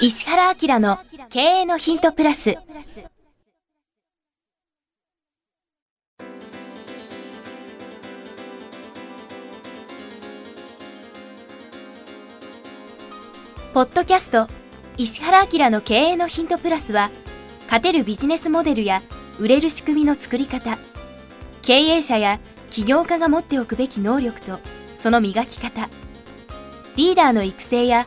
石原明の経営のヒントプラス。ポッドキャスト石原明の経営のヒントプラスは勝てるビジネスモデルや売れる仕組みの作り方。経営者や起業家が持っておくべき能力とその磨き方。リーダーの育成や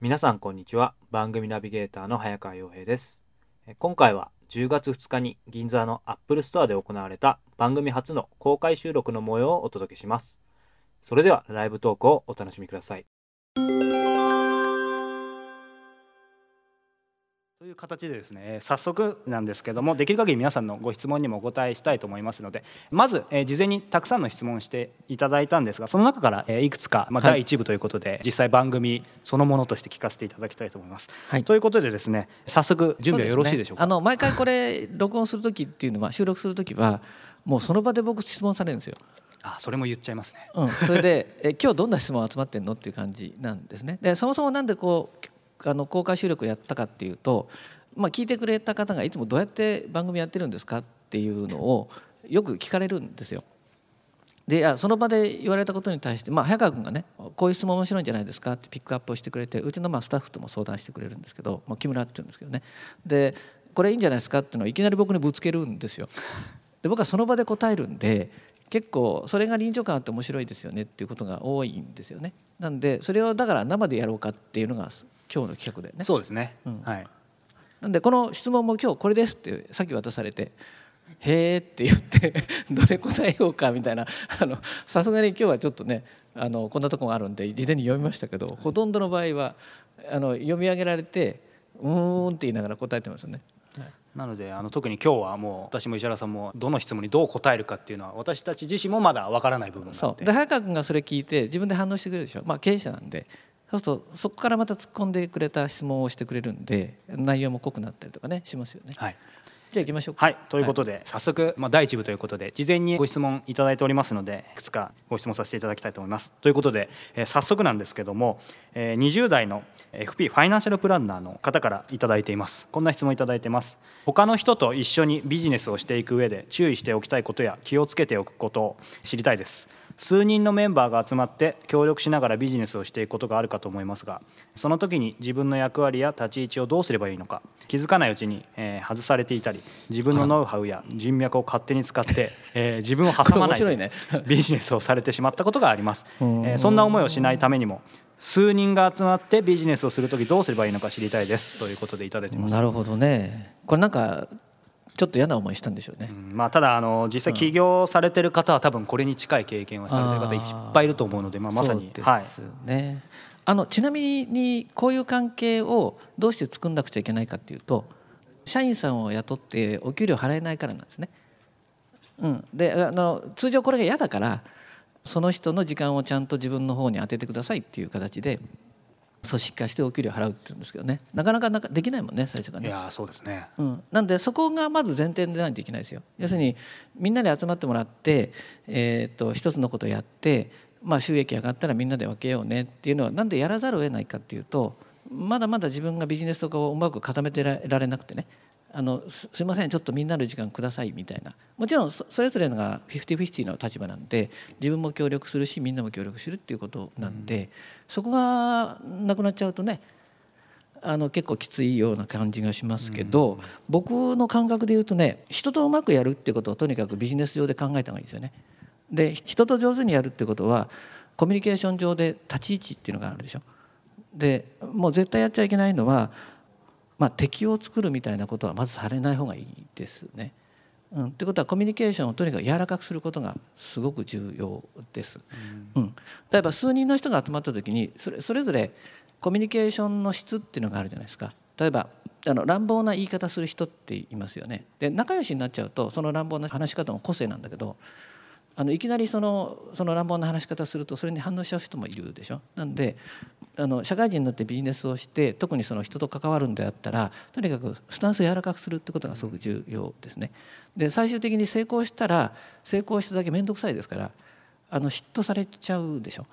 皆さんこんにちは。番組ナビゲーターの早川洋平です。今回は10月2日に銀座のアップルストアで行われた番組初の公開収録の模様をお届けします。それではライブトークをお楽しみください。いう形でですね早速なんですけどもできる限り皆さんのご質問にもお答えしたいと思いますのでまず事前にたくさんの質問していただいたんですがその中からいくつか、まあ、第1部ということで、はい、実際番組そのものとして聞かせていただきたいと思います。はい、ということでですね早速準備はよろしいでしょうか、ね、あの毎回これ録音する時っていうのは収録する時はもうその場で僕質問されるんですよ。あそれも言っちゃいますね、うん、それでえ今日どんな質問集まってんの？っていう感じなんですね。でそもそもなんでこうあの公開収録やったかっていうとまあ、聞いてくれた方がいつもどうやって番組やってるんですかっていうのをよく聞かれるんですよ。でその場で言われたことに対して、まあ、早川君がねこういう質問面白いんじゃないですかってピックアップをしてくれてうちのまあスタッフとも相談してくれるんですけど、まあ、木村って言うんですけどねでこれいいんじゃないですかっていうのをいきなり僕にぶつけるんですよ。で僕はその場で答えるんで結構それが臨場感あって面白いですよねっていうことが多いんですよね。なんでそれをだから生でやろうかっていうのが今日の企画でね。そうですね、うん、はい。なんでこの質問も今日これですってさっき渡されて「へえ」って言って どれ答えようかみたいなさすがに今日はちょっとねあのこんなとこがあるんで事前に読みましたけどほとんどの場合はあの読み上げられて「うーん」って言いながら答えてますよね。なのであの特に今日はもう私も石原さんもどの質問にどう答えるかっていうのは私たち自身もまだわからない部分そう。で早川君がそれ聞いて自分で反応してくれるでしょ、まあ、経営者なんでそうするとそこからまた突っ込んでくれた質問をしてくれるんで内容も濃くなったりとかねしますよね。はいじゃあ行きましょうか。はい、ということで、はい、早速、まあ、第1部ということで事前にご質問いただいておりますのでいくつかご質問させていただきたいと思います。ということで、えー、早速なんですけども、えー、20代の FP ファイナンシャルプランナーの方からいただいていますこんな質問いただいてます他の人と一緒にビジネスをしていく上で注意しておきたいことや気をつけておくことを知りたいです数人のメンバーが集まって協力しながらビジネスをしていくことがあるかと思いますがその時に自分の役割や立ち位置をどうすればいいのか気づかないうちに、えー、外されていたり自分のノウハウや人脈を勝手に使って、えー、自分を挟まないでビジネスをされてしまったことがあります、えー、そんな思いをしないためにも数人が集まってビジネスをする時どうすればいいのか知りたいです。ということでいただいてます。なるほどね。これなんかちょっと嫌な思いしたんでしょうね、うん、まあ、ただあの実際起業されてる方は多分これに近い経験をされてる方いっぱいいると思うので、まあ、まさに。ですね、はい、あのちなみにこういう関係をどうして作んなくちゃいけないかっていうと社員さんを雇ってお給料払えないからなんですね。うん、であの通常これが嫌だからその人の時間をちゃんと自分の方に当ててくださいっていう形で組織化してお給料払うって言うんですけどねなかなかなかできないもんね最初からね。いやそうですね、うん、なんでそこがまず前提でないといけないですよ。要するにみんなで集まってもらって、えー、っと一つのことをやって、まあ、収益上がったらみんなで分けようねっていうのはなんでやらざるを得ないかっていうとまだまだ自分がビジネスとかをうまく固めてられなくてねあのすすいませんちょっとみんなの時間くださいみたいなもちろんそれぞれのが50-50の立場なんで自分も協力するしみんなも協力するっていうことなんで、うん、そこがなくなっちゃうとねあの結構きついような感じがしますけど、うん、僕の感覚で言うとね人とうまくやるっていうことをとにかくビジネス上で考えた方がいいですよね。で人と上手にやるってことはコミュニケーション上で立ち位置っていうのがあるでしょ。でもう絶対やっちゃいけないのはまあ、敵を作るみたいなことはまずされない方がいいですね。うん、ってことはコミュニケーションをとにかく柔らかくすることがすごく重要です。うん、うん、例えば数人の人が集まった時にそれそれぞれコミュニケーションの質っていうのがあるじゃないですか。例えばあの乱暴な言い方する人っていますよねで仲良しになっちゃうとその乱暴な話し方も個性なんだけどあのいきなりそのその乱暴な話し方するとそれに反応しちゃう人もいるでしょ？なんであの社会人になってビジネスをして特にその人と関わるんであったらとにかくスタンスを柔らかくするってことがすごく重要ですね。で最終的に成功したら成功しただけ面倒くさいですからあの嫉妬されちゃうでしょ？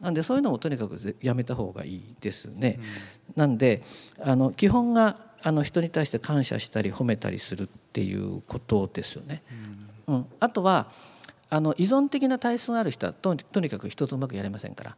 なんでそういうのもとにかくやめた方がいいですね。うん、なんであの基本があの人に対して感謝したり褒めたりするっていうことですよね。うん、うん、あとはあの依存的な体質がある人はととにかく人とうまくやれませんから、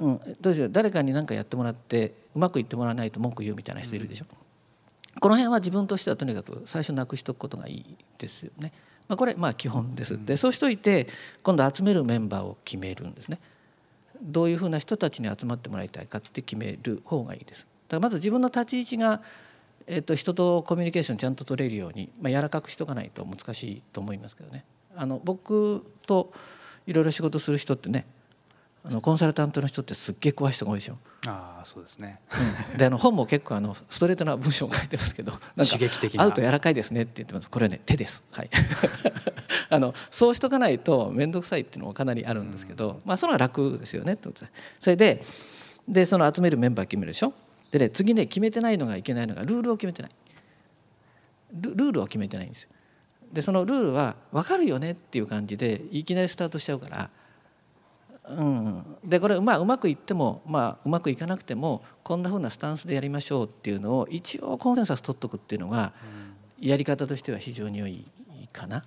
うん、どうしよう誰かに何かやってもらってうまくいってもらわないと文句言うみたいな人いるでしょ、うん、この辺は自分としてはとにかく最初なくしておくことがいいですよね、まあ、これまあ基本です。でそうしといて今度集めるメンバーを決めるんですね。どういうふうな人たちに集まってもらいたいかって決める方がいいです。だからまず自分の立ち位置がえー、と人とコミュニケーションちゃんと取れるように、まあ、柔らかくしとかないと難しいと思いますけどね。あの僕といろいろ仕事する人ってねあのコンサルタントの人ってすっげえ怖い人が多いでしょ。ああそうですね。うん、であの本も結構あのストレートな文章を書いてますけど、なんか会うと柔らかいですねって言ってます。これはね手です。はい。あのそうしとかないと面倒くさいっていうのもかなりあるんですけど、うん、まあそれは楽ですよねと。それででその集めるメンバー決めるでしょ。でね次ね決めてないのがいけないのがルールを決めてない。ルールを決めてないんですよ。でそのルールは分かるよねっていう感じでいきなりスタートしちゃうから、うん、でこれ、まあ、うまくいっても、まあ、うまくいかなくてもこんなふうなスタンスでやりましょうっていうのを一応コンセンサス取っとくっていうのが、やり方としては非常に良いかな、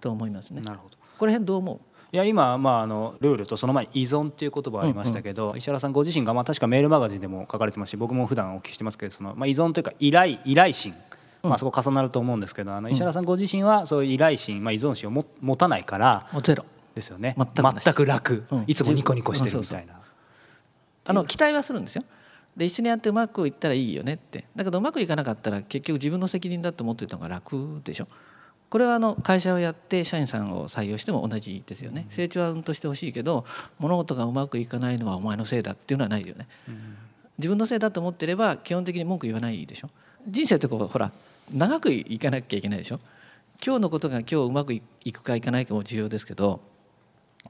と思いますね。なるほど。これ辺どう思う？いや今、まあ、あのルールとその前に依存っていう言葉ありましたけど、うんうん、石原さんご自身が、まあ、確かメールマガジンでも書かれてますし僕も普段お聞きしてますけどその、まあ、依存というか依頼依頼心まあ、そこ重なると思うんですけどあの石原さんご自身はそういう依頼心、まあ、依存心をも持たないからゼロですよね全く楽、いつもニコニコしてるみたいな。あの期待はするんですよ。で一緒にやってうまくいったらいいよねってだけどうまくいかなかったら結局自分の責任だと思ってたのが楽でしょ。これはあの会社をやって社員さんを採用しても同じですよね。成長はうんとしてほしいけど物事がうまくいかないのはお前のせいだっていうのはないよね。自分のせいだと思ってれば基本的に文句言わないでしょ。人生ってこうほら長くいかなきゃいけないでしょ？今日のことが今日うまくいくかいかないかも重要ですけど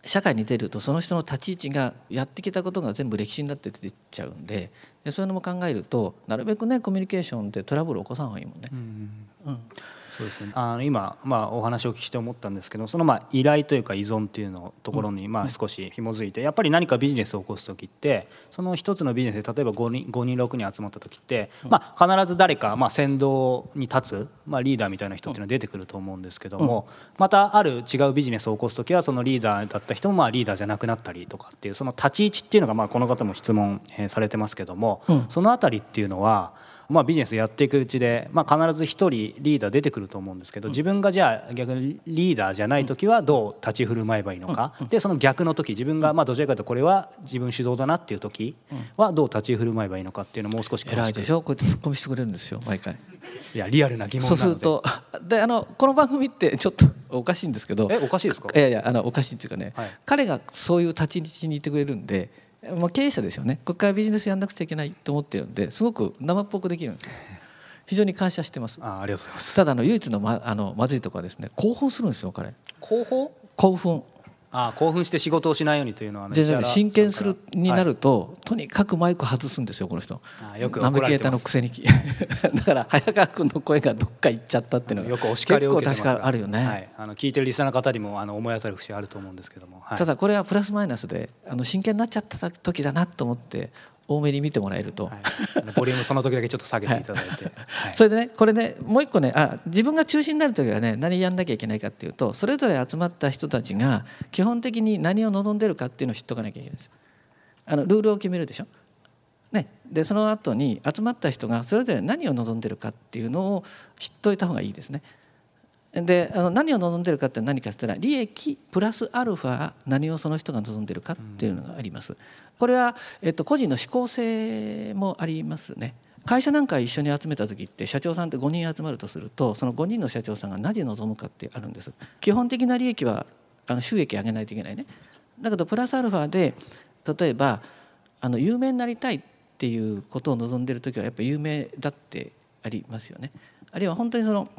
社会に出るとその人の立ち位置がやってきたことが全部歴史になって出てちゃうんでそういうのも考えるとなるべくねコミュニケーションでトラブルを起こさん方がいいもんね。うん、うんそうですね。あの今、まあ、お話をお聞きして思ったんですけどそのまあ依頼というか依存っていうのところにまあ少し紐づいてやっぱり何かビジネスを起こす時ってその一つのビジネスで例えば5人 ,5 人6人集まった時って、まあ、必ず誰かまあ先導に立つ、まあ、リーダーみたいな人っていうのは出てくると思うんですけどもまたある違うビジネスを起こす時はそのリーダーだった人もまあリーダーじゃなくなったりとかっていうその立ち位置っていうのがまあこの方も質問されてますけどもその辺りっていうのはまあ、ビジネスやっていくうちで、まあ、必ず一人リーダー出てくると思うんですけど自分がじゃあ逆にリーダーじゃない時はどう立ち振る舞えばいいのか？でその逆の時自分がまあどちらかというとこれは自分主導だなっていう時はどう立ち振る舞えばいいのかっていうのをもう少し偉いでしょ？こうやって突っ込みしてくれるんですよ毎回。いやリアルな疑問そうすると であのこの番組ってちょっとおかしいんですけどえおかしいですか？いやいやあのおかしいっていうかね、はい、彼がそういう立ち位置にいてくれるんでまあ、経営者ですよね。ここからビジネスやんなくちゃいけないと思ってるんですごく生っぽくできるんです。非常に感謝してます。あありがとうございます。ただの唯一のまあのまずいところはですね興奮するんですよ彼。興奮興奮あ興奮して仕事をしないようにというのは、ね、真剣するになると、はい、とにかくマイク外すんですよこの人。あよくナビゲーターのくせに だから早川君の声がどっか行っちゃったっていうのがよくお叱りを受けてあるよね、はい、あの聞いてるリスナーの方にもあの思い当たる節あると思うんですけども、はい、ただこれはプラスマイナスであの真剣になっちゃった時だなと思って多めに見てもらえると、はい、ボリュームその時だけちょっと下げていただいて、はい、それでねこれねもう一個ねあ自分が中心になる時はね何やんなきゃいけないかっていうとそれぞれ集まった人たちが基本的に何を望んでるかっていうのを知っとかなきゃいけないですあのルールを決めるでしょ。ね、でその後に集まった人がそれぞれ何を望んでるかっていうのを知っといた方がいいですね。であの何を望んでるかって何かって言ったら利益プラスアルファ何をその人が望んでるかっていうのがあります。これは、えっと、個人の思考性もありますね。会社なんか一緒に集めた時って社長さんって5人集まるとするとその5人の社長さんが何望むかってあるんです。基本的な利益はあの収益上げないといけないね。だけどプラスアルファで例えばあの有名になりたいっっていうことを望んでる時はやっぱ有名だってありますよね。あるいは本当にその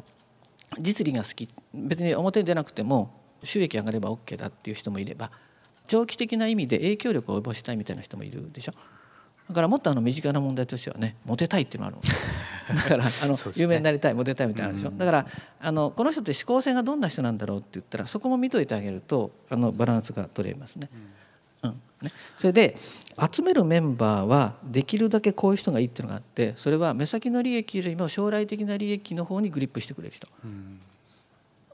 実利が好き別に表に出なくても収益上がれば OK だっていう人もいれば長期的な意味で影響力を及ぼしたいみたいな人もいるでしょ。だからもっとあの身近な問題としてはねモテたいっていうのがある だからあの、ね、有名になりたいモテたいみたいなでしょ、うん、だからあのこの人って思考性がどんな人なんだろうって言ったらそこも見といてあげるとあのバランスが取れますね。うん、うんね、それで集めるメンバーはできるだけこういう人がいいっていうのがあってそれは目先の利益よりも将来的な利益の方にグリップしてくれる人。うん、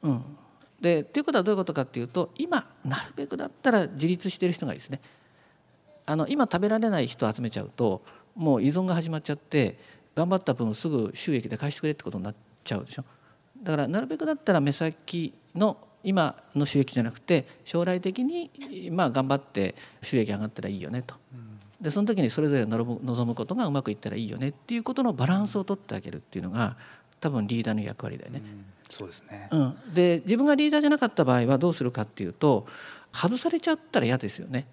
うん、でっていうことはどういうことかっていうと今なるべくだったら自立してる人がいいですね。あの今食べられない人を集めちゃうともう依存が始まっちゃって頑張った分すぐ収益で返してくれってことになっちゃうでしょ。だからなるべくだったら目先の今の収益じゃなくて将来的にまあ頑張って収益上がったらいいよねと。でその時にそれぞれ望むことがうまくいったらいいよねっていうことのバランスを取ってあげるっていうのが多分リーダーの役割だよね。うん、そうですね、うん、で自分がリーダーじゃなかった場合はどうするかっていうと外されちゃったら嫌ですよね。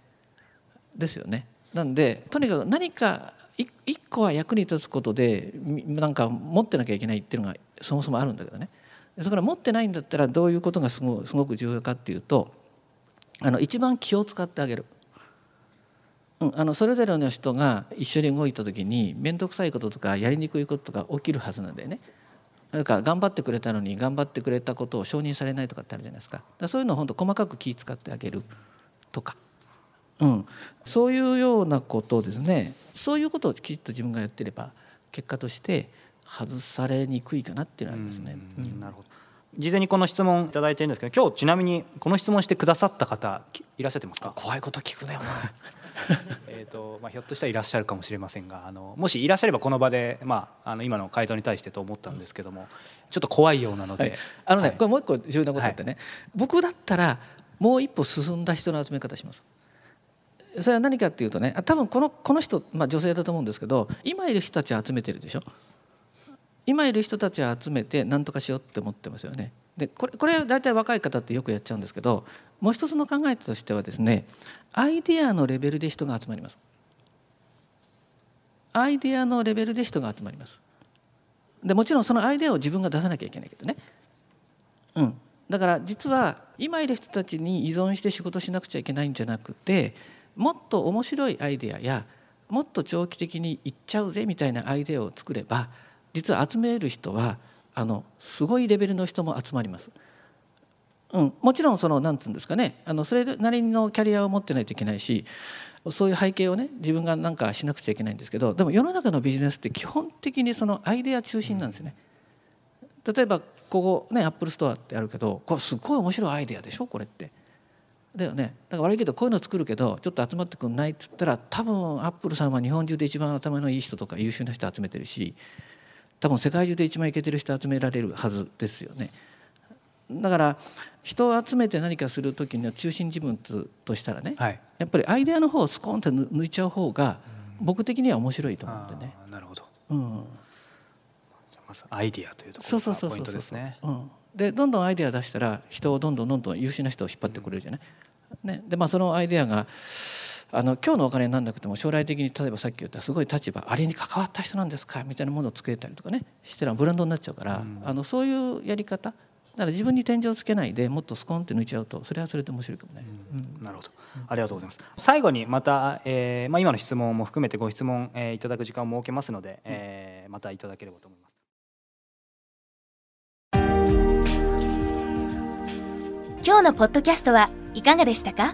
ですよね。なんでとにかく何か一個は役に立つことでなんか持ってなきゃいけないっていうのがそもそもあるんだけどね。それから持ってないんだったらどういうことがすごすごく重要かっていうとあの一番気を使ってあげる。うん、あのそれぞれの人が一緒に動いた時に面倒くさいこととかやりにくいことが起きるはずなんだよね。だから頑張ってくれたのに頑張ってくれたことを承認されないとかってあるじゃないですか。だそういうのを本当細かく気遣ってあげるとか、うん、そういうようなことをですねそういうことをきちっと自分がやってれば結果として外されにくいかなっていうのはありますね。うん、なるほど。事前にこの質問いただいてるんですけど今日ちなみにこの質問してくださった方いらっしゃってますか？怖いこと聞くね えとまあ、ひょっとしたらいらっしゃるかもしれませんがあのもしいらっしゃればこの場で、まあ、あの今の回答に対してと思ったんですけどもちょっと怖いようなので、はい、あのね、はい、これもう一個重要なことってね、はい、僕だったらもう一歩進んだ人の集め方します。それは何かっていうとね多分このこの人、まあ、女性だと思うんですけど今いる人たちを集めてるでしょ今いる人たちを集めて何とかしようって思ってますよね。でこれこれ大体若い方ってよくやっちゃうんですけどもう一つの考えとしてはですねアイデアのレベルで人が集まります。アイデアのレベルで人が集まります。でもちろんそのアイデアを自分が出さなきゃいけないけどね。うん、だから実は今いる人たちに依存して仕事しなくちゃいけないんじゃなくてもっと面白いアイデアやもっと長期的にいっちゃうぜみたいなアイデアを作れば実は集める人はあのすごいレベルの人も集まります。うん、もちろんその何て言うんですかねあのそれなりのキャリアを持ってないといけないしそういう背景をね自分が何かしなくちゃいけないんですけどでも世の中のビジネスって基本的にそのアイデア中心なんですね。例えばここねアップルストアってあるけどこれすっごい面白いアイデアでしょこれって。だよねだから悪いけどこういうの作るけどちょっと集まってくんないっつったら多分アップルさんは日本中で一番頭のいい人とか優秀な人集めてるし多分世界中で一番イケてる人集められるはずですよね。だから人を集めて何かする時には中心人物としたらね、はい、やっぱりアイデアの方をスコーンって抜いちゃう方が僕的には面白いと思うんでね。なるほど、うん、まずアイデアというところがポイントですね。でどんどんアイデア出したら人をどんどんどんどん優秀な人を引っ張ってくれるじゃない。ね、でまあそのアイデアがあの今日のお金になんなくても将来的に例えばさっき言ったすごい立場あれに関わった人なんですかみたいなものを作れたりとかねしてらブランドになっちゃうから、うん、あのそういうやり方だから自分に天井をつけないでもっとスコンって抜いちゃうとそれはそれで面白いかもね。うん、なるほど。ありがとうございます。最後にまた、えーまあ、今の質問も含めてご質問、えー、いただく時間を設けますので、えー、またいただければと思います。今日のポッドキャストはいかがでしたか？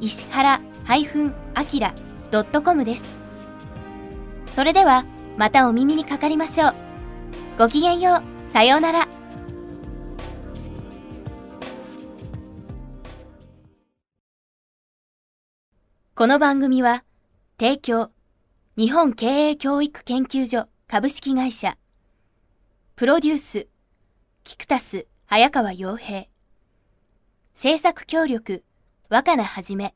石原 -akira.com です。それではまたお耳にかかりましょう。ごきげんよう。さようなら。この番組は提供日本経営教育研究所株式会社プロデュースキクタス早川洋平制作協力若菜はじめ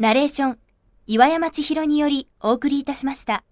ナレーション岩山千尋によりお送りいたしました。